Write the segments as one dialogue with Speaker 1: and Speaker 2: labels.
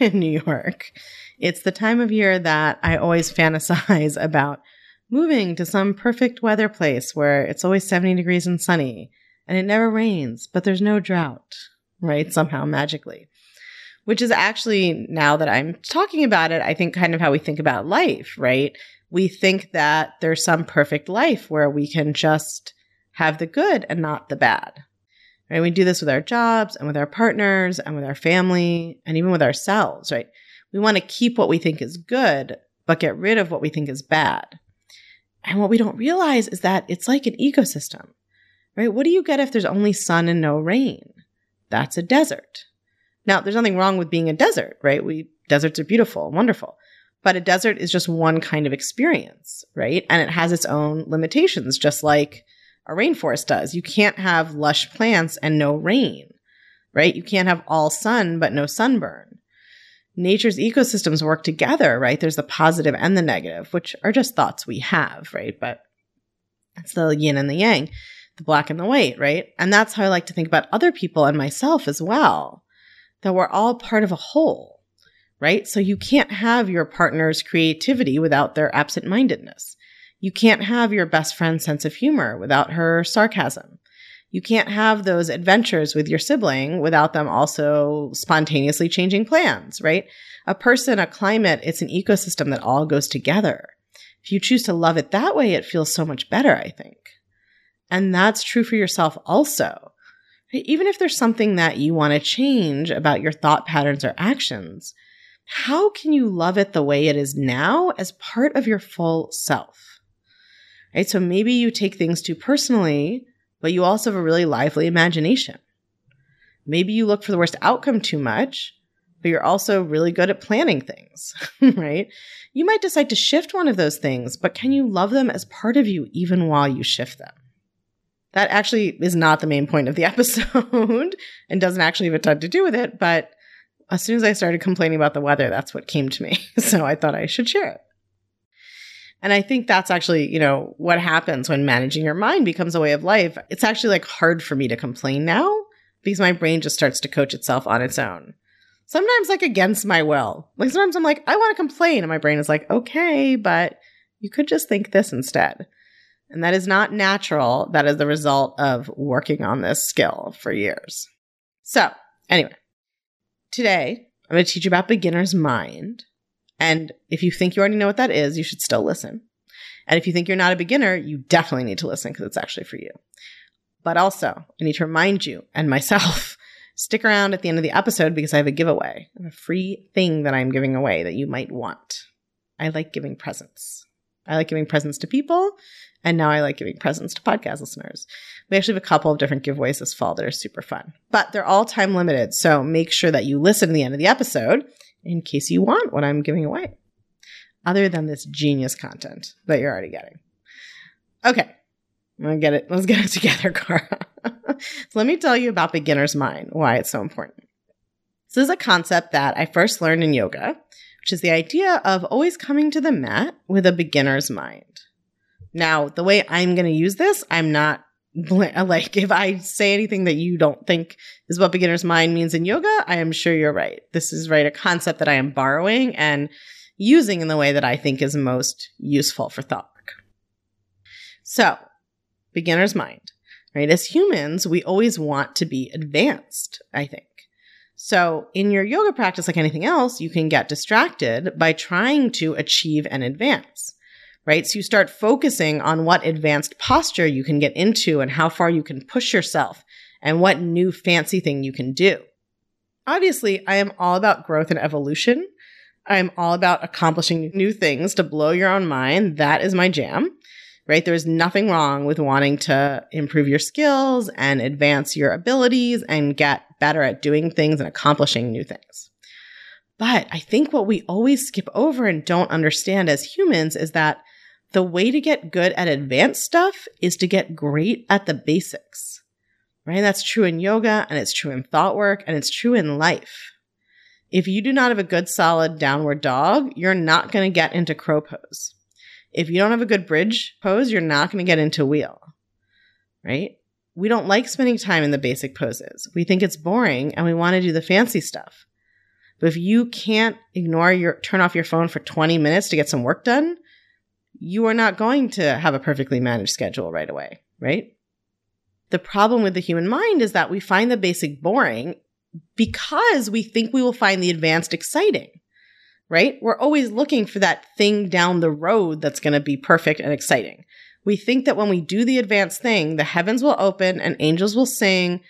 Speaker 1: in New York. It's the time of year that I always fantasize about moving to some perfect weather place where it's always 70 degrees and sunny and it never rains, but there's no drought, right? Somehow magically. Which is actually, now that I'm talking about it, I think kind of how we think about life, right? We think that there's some perfect life where we can just have the good and not the bad. Right? We do this with our jobs and with our partners and with our family and even with ourselves, right? We want to keep what we think is good, but get rid of what we think is bad. And what we don't realize is that it's like an ecosystem, right? What do you get if there's only sun and no rain? That's a desert. Now, there's nothing wrong with being a desert, right? We deserts are beautiful, wonderful. But a desert is just one kind of experience, right? And it has its own limitations, just like a rainforest does. You can't have lush plants and no rain, right? You can't have all sun but no sunburn. Nature's ecosystems work together, right? There's the positive and the negative, which are just thoughts we have, right? But it's the yin and the yang, the black and the white, right? And that's how I like to think about other people and myself as well, that we're all part of a whole, right? So you can't have your partner's creativity without their absent mindedness. You can't have your best friend's sense of humor without her sarcasm. You can't have those adventures with your sibling without them also spontaneously changing plans, right? A person, a climate, it's an ecosystem that all goes together. If you choose to love it that way, it feels so much better, I think. And that's true for yourself also. Even if there's something that you want to change about your thought patterns or actions, how can you love it the way it is now as part of your full self? Right? So maybe you take things too personally, but you also have a really lively imagination. Maybe you look for the worst outcome too much, but you're also really good at planning things, right? You might decide to shift one of those things, but can you love them as part of you even while you shift them? That actually is not the main point of the episode and doesn't actually have a ton to do with it, but as soon as I started complaining about the weather, that's what came to me. So I thought I should share it. And I think that's actually, you know, what happens when managing your mind becomes a way of life. It's actually like hard for me to complain now because my brain just starts to coach itself on its own. Sometimes like against my will. Like sometimes I'm like, I want to complain. And my brain is like, okay, but you could just think this instead. And that is not natural. That is the result of working on this skill for years. So anyway, today I'm going to teach you about beginner's mind and if you think you already know what that is, you should still listen. And if you think you're not a beginner, you definitely need to listen because it's actually for you. But also, I need to remind you and myself stick around at the end of the episode because I have a giveaway, a free thing that I'm giving away that you might want. I like giving presents. I like giving presents to people, and now I like giving presents to podcast listeners. We actually have a couple of different giveaways this fall that are super fun, but they're all time limited. So make sure that you listen to the end of the episode in case you want what I'm giving away, other than this genius content that you're already getting. Okay, I'm get it. Let's get it together, Kara. so let me tell you about beginner's mind, why it's so important. This is a concept that I first learned in yoga, which is the idea of always coming to the mat with a beginner's mind. Now, the way I'm going to use this, I'm not like if I say anything that you don't think is what beginner's mind means in yoga, I am sure you're right. This is right a concept that I am borrowing and using in the way that I think is most useful for thought work. So, beginner's mind, right? As humans, we always want to be advanced, I think. So, in your yoga practice, like anything else, you can get distracted by trying to achieve and advance right? So you start focusing on what advanced posture you can get into and how far you can push yourself and what new fancy thing you can do. Obviously, I am all about growth and evolution. I'm all about accomplishing new things to blow your own mind. That is my jam, right? There's nothing wrong with wanting to improve your skills and advance your abilities and get better at doing things and accomplishing new things. But I think what we always skip over and don't understand as humans is that the way to get good at advanced stuff is to get great at the basics. Right? That's true in yoga and it's true in thought work and it's true in life. If you do not have a good solid downward dog, you're not going to get into crow pose. If you don't have a good bridge pose, you're not going to get into wheel. Right? We don't like spending time in the basic poses. We think it's boring and we want to do the fancy stuff. But if you can't ignore your turn off your phone for 20 minutes to get some work done, you are not going to have a perfectly managed schedule right away, right? The problem with the human mind is that we find the basic boring because we think we will find the advanced exciting, right? We're always looking for that thing down the road that's going to be perfect and exciting. We think that when we do the advanced thing, the heavens will open and angels will sing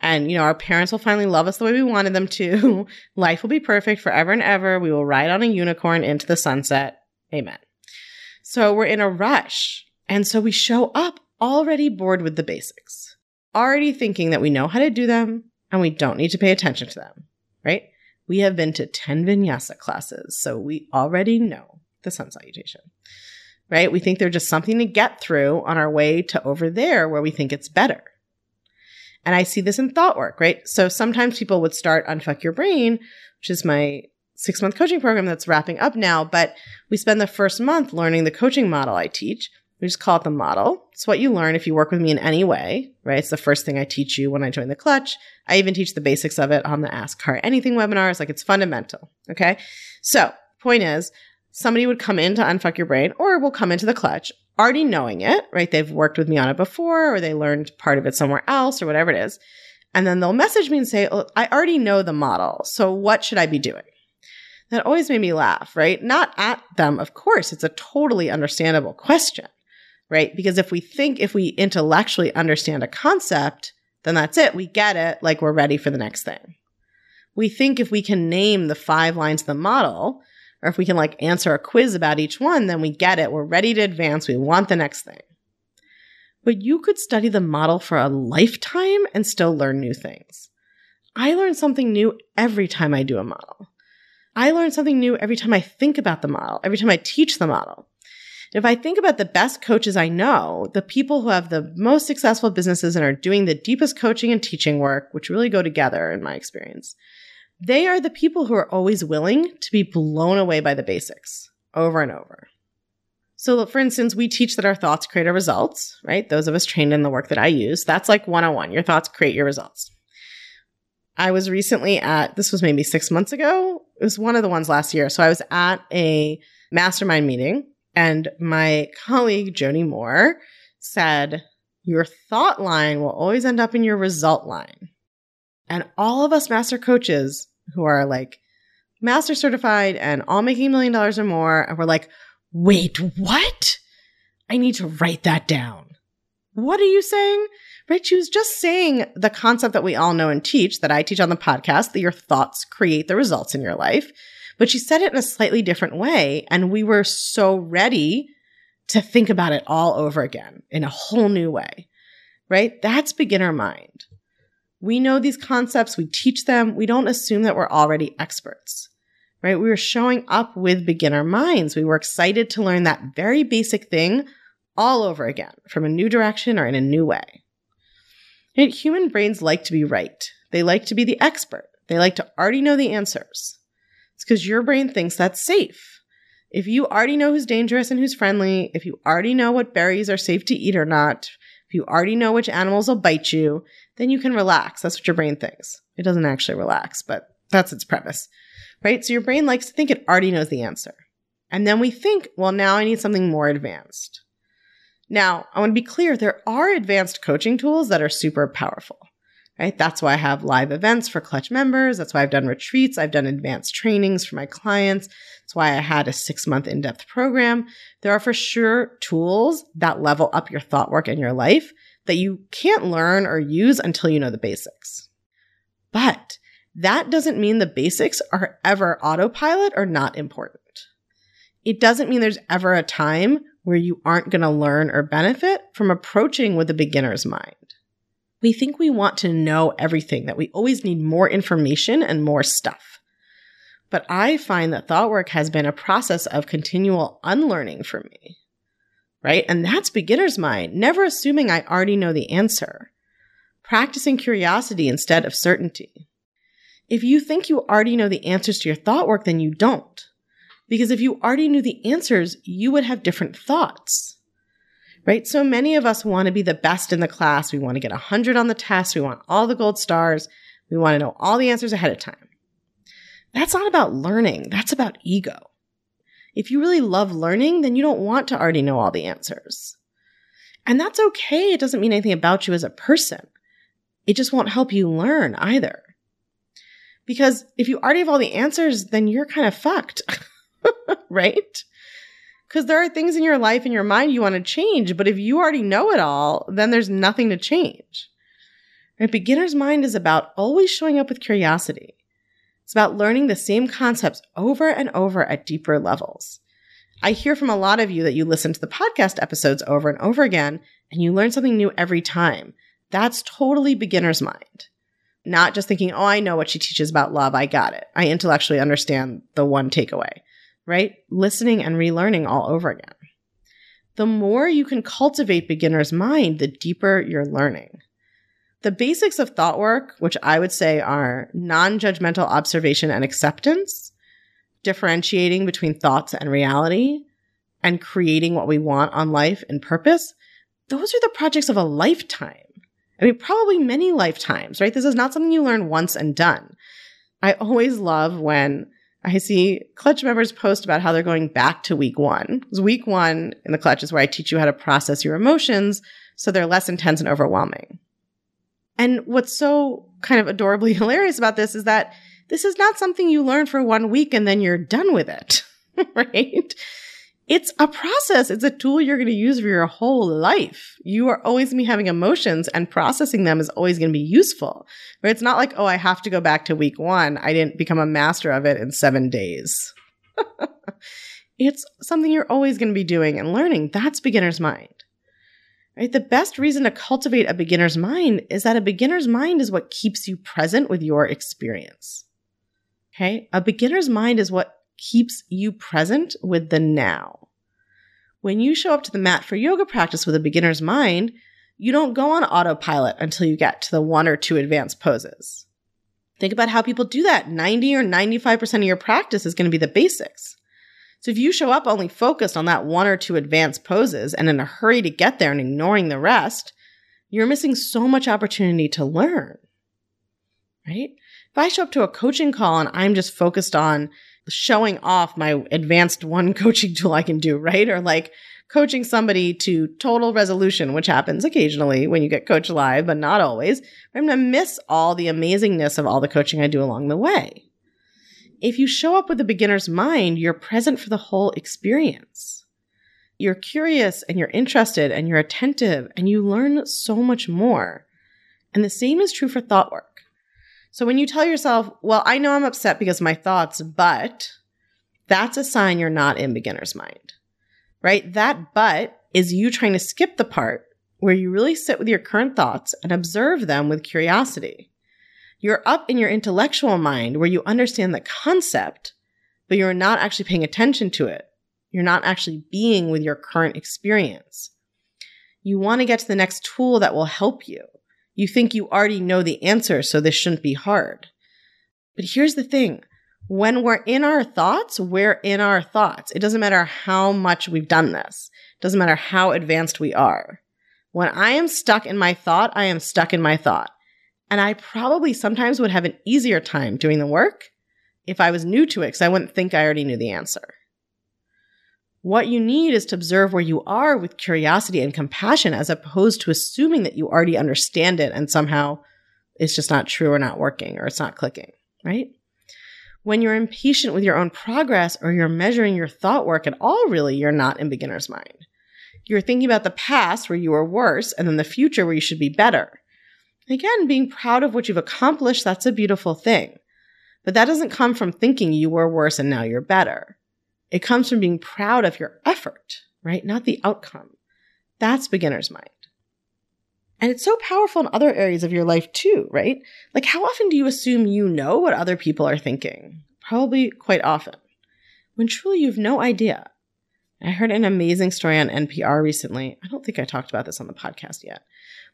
Speaker 1: and you know our parents will finally love us the way we wanted them to. Life will be perfect forever and ever. We will ride on a unicorn into the sunset. Amen. So we're in a rush. And so we show up already bored with the basics, already thinking that we know how to do them and we don't need to pay attention to them, right? We have been to 10 vinyasa classes, so we already know the sun salutation, right? We think they're just something to get through on our way to over there where we think it's better. And I see this in thought work, right? So sometimes people would start Unfuck Your Brain, which is my six month coaching program that's wrapping up now, but we spend the first month learning the coaching model I teach. We just call it the model. It's what you learn if you work with me in any way, right? It's the first thing I teach you when I join the clutch. I even teach the basics of it on the Ask Her Anything webinars. Like it's fundamental. Okay. So point is somebody would come in to unfuck your brain or will come into the clutch already knowing it, right? They've worked with me on it before or they learned part of it somewhere else or whatever it is. And then they'll message me and say, oh, I already know the model. So what should I be doing? That always made me laugh, right? Not at them, of course. It's a totally understandable question, right? Because if we think, if we intellectually understand a concept, then that's it. We get it. Like we're ready for the next thing. We think if we can name the five lines of the model, or if we can like answer a quiz about each one, then we get it. We're ready to advance. We want the next thing. But you could study the model for a lifetime and still learn new things. I learn something new every time I do a model. I learn something new every time I think about the model, every time I teach the model. If I think about the best coaches I know, the people who have the most successful businesses and are doing the deepest coaching and teaching work, which really go together in my experience, they are the people who are always willing to be blown away by the basics over and over. So, for instance, we teach that our thoughts create our results, right? Those of us trained in the work that I use, that's like 101. Your thoughts create your results. I was recently at, this was maybe six months ago. It was one of the ones last year. So I was at a mastermind meeting and my colleague, Jody Moore, said, Your thought line will always end up in your result line. And all of us master coaches who are like master certified and all making a million dollars or more, and we're like, wait, what? I need to write that down. What are you saying? Right? She was just saying the concept that we all know and teach that I teach on the podcast that your thoughts create the results in your life. But she said it in a slightly different way. And we were so ready to think about it all over again in a whole new way. Right? That's beginner mind. We know these concepts, we teach them, we don't assume that we're already experts. Right? We were showing up with beginner minds. We were excited to learn that very basic thing all over again from a new direction or in a new way. And human brains like to be right. They like to be the expert. They like to already know the answers. It's because your brain thinks that's safe. If you already know who's dangerous and who's friendly, if you already know what berries are safe to eat or not, if you already know which animals will bite you, then you can relax. That's what your brain thinks. It doesn't actually relax, but that's its premise, right? So your brain likes to think it already knows the answer. And then we think, well, now I need something more advanced. Now, I want to be clear there are advanced coaching tools that are super powerful, right? That's why I have live events for Clutch members. That's why I've done retreats. I've done advanced trainings for my clients. That's why I had a six month in depth program. There are for sure tools that level up your thought work and your life that you can't learn or use until you know the basics. But that doesn't mean the basics are ever autopilot or not important. It doesn't mean there's ever a time where you aren't going to learn or benefit from approaching with a beginner's mind. We think we want to know everything, that we always need more information and more stuff. But I find that thought work has been a process of continual unlearning for me. Right? And that's beginner's mind, never assuming I already know the answer. Practicing curiosity instead of certainty. If you think you already know the answers to your thought work, then you don't. Because if you already knew the answers, you would have different thoughts. Right? So many of us want to be the best in the class. We want to get 100 on the test. We want all the gold stars. We want to know all the answers ahead of time. That's not about learning. That's about ego. If you really love learning, then you don't want to already know all the answers. And that's okay. It doesn't mean anything about you as a person. It just won't help you learn either. Because if you already have all the answers, then you're kind of fucked, right? Because there are things in your life and your mind you want to change, but if you already know it all, then there's nothing to change. A beginner's mind is about always showing up with curiosity. It's about learning the same concepts over and over at deeper levels. I hear from a lot of you that you listen to the podcast episodes over and over again and you learn something new every time. That's totally beginner's mind. Not just thinking, oh, I know what she teaches about love. I got it. I intellectually understand the one takeaway, right? Listening and relearning all over again. The more you can cultivate beginner's mind, the deeper you're learning. The basics of thought work, which I would say are non judgmental observation and acceptance, differentiating between thoughts and reality, and creating what we want on life and purpose, those are the projects of a lifetime. I mean, probably many lifetimes, right? This is not something you learn once and done. I always love when I see clutch members post about how they're going back to week one. Because week one in the clutch is where I teach you how to process your emotions so they're less intense and overwhelming. And what's so kind of adorably hilarious about this is that this is not something you learn for one week and then you're done with it, right? It's a process. It's a tool you're going to use for your whole life. You are always going to be having emotions and processing them is always going to be useful. But it's not like, oh, I have to go back to week one. I didn't become a master of it in seven days. it's something you're always going to be doing and learning. That's beginner's mind. Right? The best reason to cultivate a beginner's mind is that a beginner's mind is what keeps you present with your experience. Okay? A beginner's mind is what keeps you present with the now. When you show up to the mat for yoga practice with a beginner's mind, you don't go on autopilot until you get to the one or two advanced poses. Think about how people do that. 90 or 95% of your practice is going to be the basics. So if you show up only focused on that one or two advanced poses and in a hurry to get there and ignoring the rest, you're missing so much opportunity to learn. Right? If I show up to a coaching call and I'm just focused on showing off my advanced one coaching tool I can do, right? Or like coaching somebody to total resolution, which happens occasionally when you get coach live, but not always. I'm going to miss all the amazingness of all the coaching I do along the way if you show up with a beginner's mind, you're present for the whole experience. You're curious and you're interested and you're attentive and you learn so much more. And the same is true for thought work. So when you tell yourself, well, I know I'm upset because my thoughts, but that's a sign you're not in beginner's mind, right? That but is you trying to skip the part where you really sit with your current thoughts and observe them with curiosity. You're up in your intellectual mind where you understand the concept, but you're not actually paying attention to it. You're not actually being with your current experience. You want to get to the next tool that will help you. You think you already know the answer, so this shouldn't be hard. But here's the thing. When we're in our thoughts, we're in our thoughts. It doesn't matter how much we've done this. It doesn't matter how advanced we are. When I am stuck in my thought, I am stuck in my thought. And I probably sometimes would have an easier time doing the work if I was new to it because I wouldn't think I already knew the answer. What you need is to observe where you are with curiosity and compassion as opposed to assuming that you already understand it and somehow it's just not true or not working or it's not clicking, right? When you're impatient with your own progress or you're measuring your thought work at all, really, you're not in beginner's mind. You're thinking about the past where you were worse and then the future where you should be better. Again, being proud of what you've accomplished, that's a beautiful thing. But that doesn't come from thinking you were worse and now you're better. It comes from being proud of your effort, right? Not the outcome. That's beginner's mind. And it's so powerful in other areas of your life too, right? Like how often do you assume you know what other people are thinking? probably quite often, when truly you have no idea. I heard an amazing story on NPR recently. I don't think I talked about this on the podcast yet,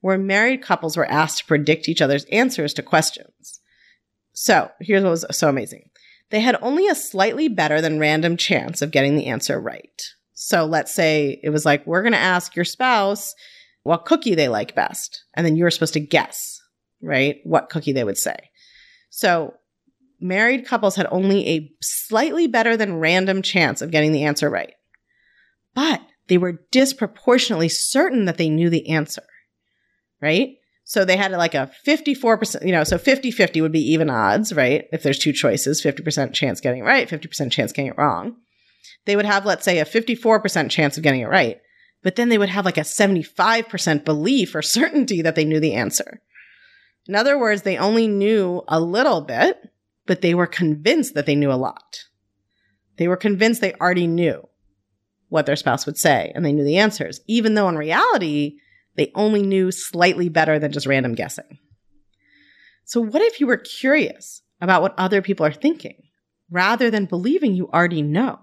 Speaker 1: where married couples were asked to predict each other's answers to questions. So here's what was so amazing. They had only a slightly better than random chance of getting the answer right. So let's say it was like, we're going to ask your spouse what cookie they like best. And then you're supposed to guess, right? What cookie they would say. So married couples had only a slightly better than random chance of getting the answer right. But they were disproportionately certain that they knew the answer, right? So they had like a 54%, you know, so 50 50 would be even odds, right? If there's two choices, 50% chance getting it right, 50% chance getting it wrong. They would have, let's say, a 54% chance of getting it right, but then they would have like a 75% belief or certainty that they knew the answer. In other words, they only knew a little bit, but they were convinced that they knew a lot. They were convinced they already knew what their spouse would say and they knew the answers, even though in reality, they only knew slightly better than just random guessing. So, what if you were curious about what other people are thinking rather than believing you already know?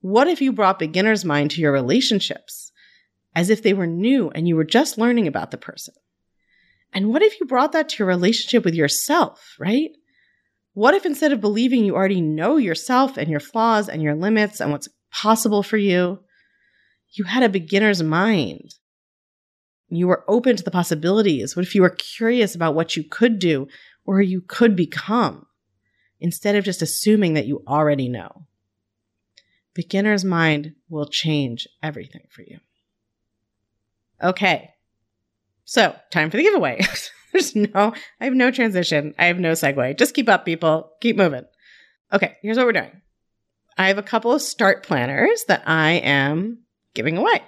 Speaker 1: What if you brought beginner's mind to your relationships as if they were new and you were just learning about the person? And what if you brought that to your relationship with yourself, right? What if instead of believing you already know yourself and your flaws and your limits and what's possible for you, you had a beginner's mind? You were open to the possibilities. What if you were curious about what you could do or you could become instead of just assuming that you already know? Beginner's mind will change everything for you. Okay. So, time for the giveaway. There's no, I have no transition. I have no segue. Just keep up, people. Keep moving. Okay, here's what we're doing. I have a couple of start planners that I am giving away.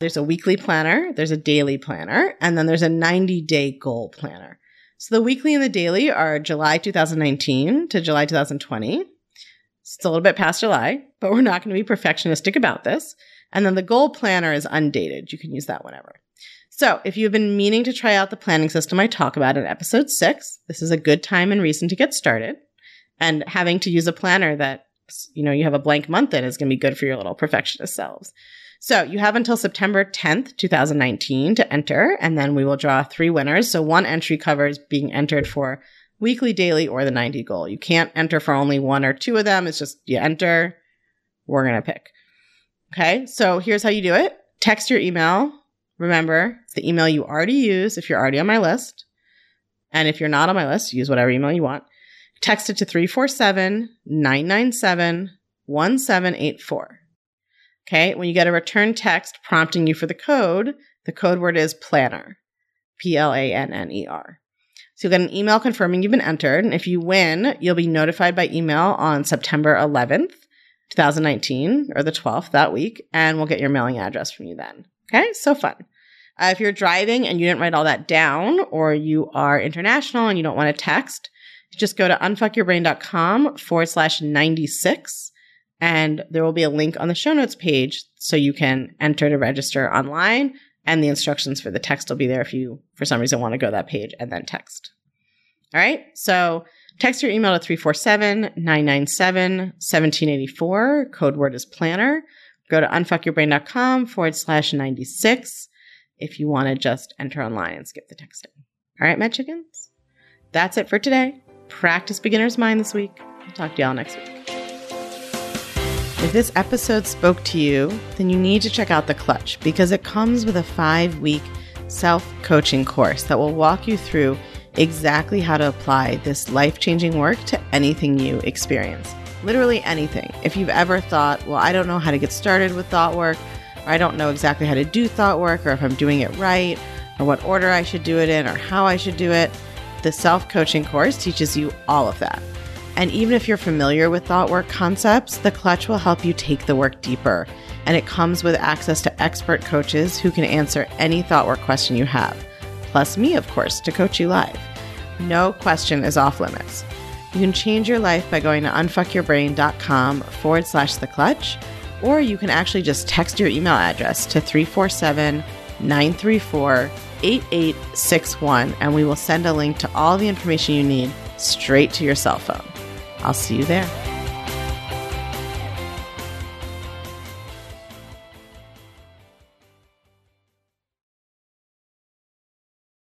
Speaker 1: There's a weekly planner, there's a daily planner, and then there's a 90 day goal planner. So the weekly and the daily are July 2019 to July 2020. It's a little bit past July, but we're not going to be perfectionistic about this. And then the goal planner is undated. You can use that whenever. So, if you've been meaning to try out the planning system I talk about in episode six, this is a good time and reason to get started. And having to use a planner that, you know, you have a blank month in is going to be good for your little perfectionist selves. So, you have until September 10th, 2019 to enter, and then we will draw three winners. So, one entry covers being entered for weekly, daily, or the 90 goal. You can't enter for only one or two of them. It's just you enter, we're going to pick. Okay. So, here's how you do it text your email Remember, it's the email you already use if you're already on my list. And if you're not on my list, use whatever email you want. Text it to 347 997 1784. Okay. When you get a return text prompting you for the code, the code word is planner. P L A N N E R. So you'll get an email confirming you've been entered. And if you win, you'll be notified by email on September 11th, 2019, or the 12th that week. And we'll get your mailing address from you then. Okay, so fun. Uh, if you're driving and you didn't write all that down, or you are international and you don't want to text, just go to unfuckyourbrain.com forward slash 96, and there will be a link on the show notes page so you can enter to register online, and the instructions for the text will be there if you, for some reason, want to go to that page and then text. All right, so text your email to 347 997 1784. Code word is planner. Go to unfuckyourbrain.com forward slash 96 if you want to just enter online and skip the texting. All right, my chickens? That's it for today. Practice beginner's mind this week. I'll talk to y'all next week. If this episode spoke to you, then you need to check out The Clutch because it comes with a five week self coaching course that will walk you through exactly how to apply this life changing work to anything you experience literally anything. If you've ever thought, well, I don't know how to get started with thought work, or I don't know exactly how to do thought work, or if I'm doing it right, or what order I should do it in, or how I should do it, the self coaching course teaches you all of that. And even if you're familiar with thought work concepts, the clutch will help you take the work deeper. And it comes with access to expert coaches who can answer any thought work question you have, plus me, of course, to coach you live. No question is off limits. You can change your life by going to unfuckyourbrain.com forward slash the clutch, or you can actually just text your email address to 347 934 8861, and we will send a link to all the information you need straight to your cell phone. I'll see you there.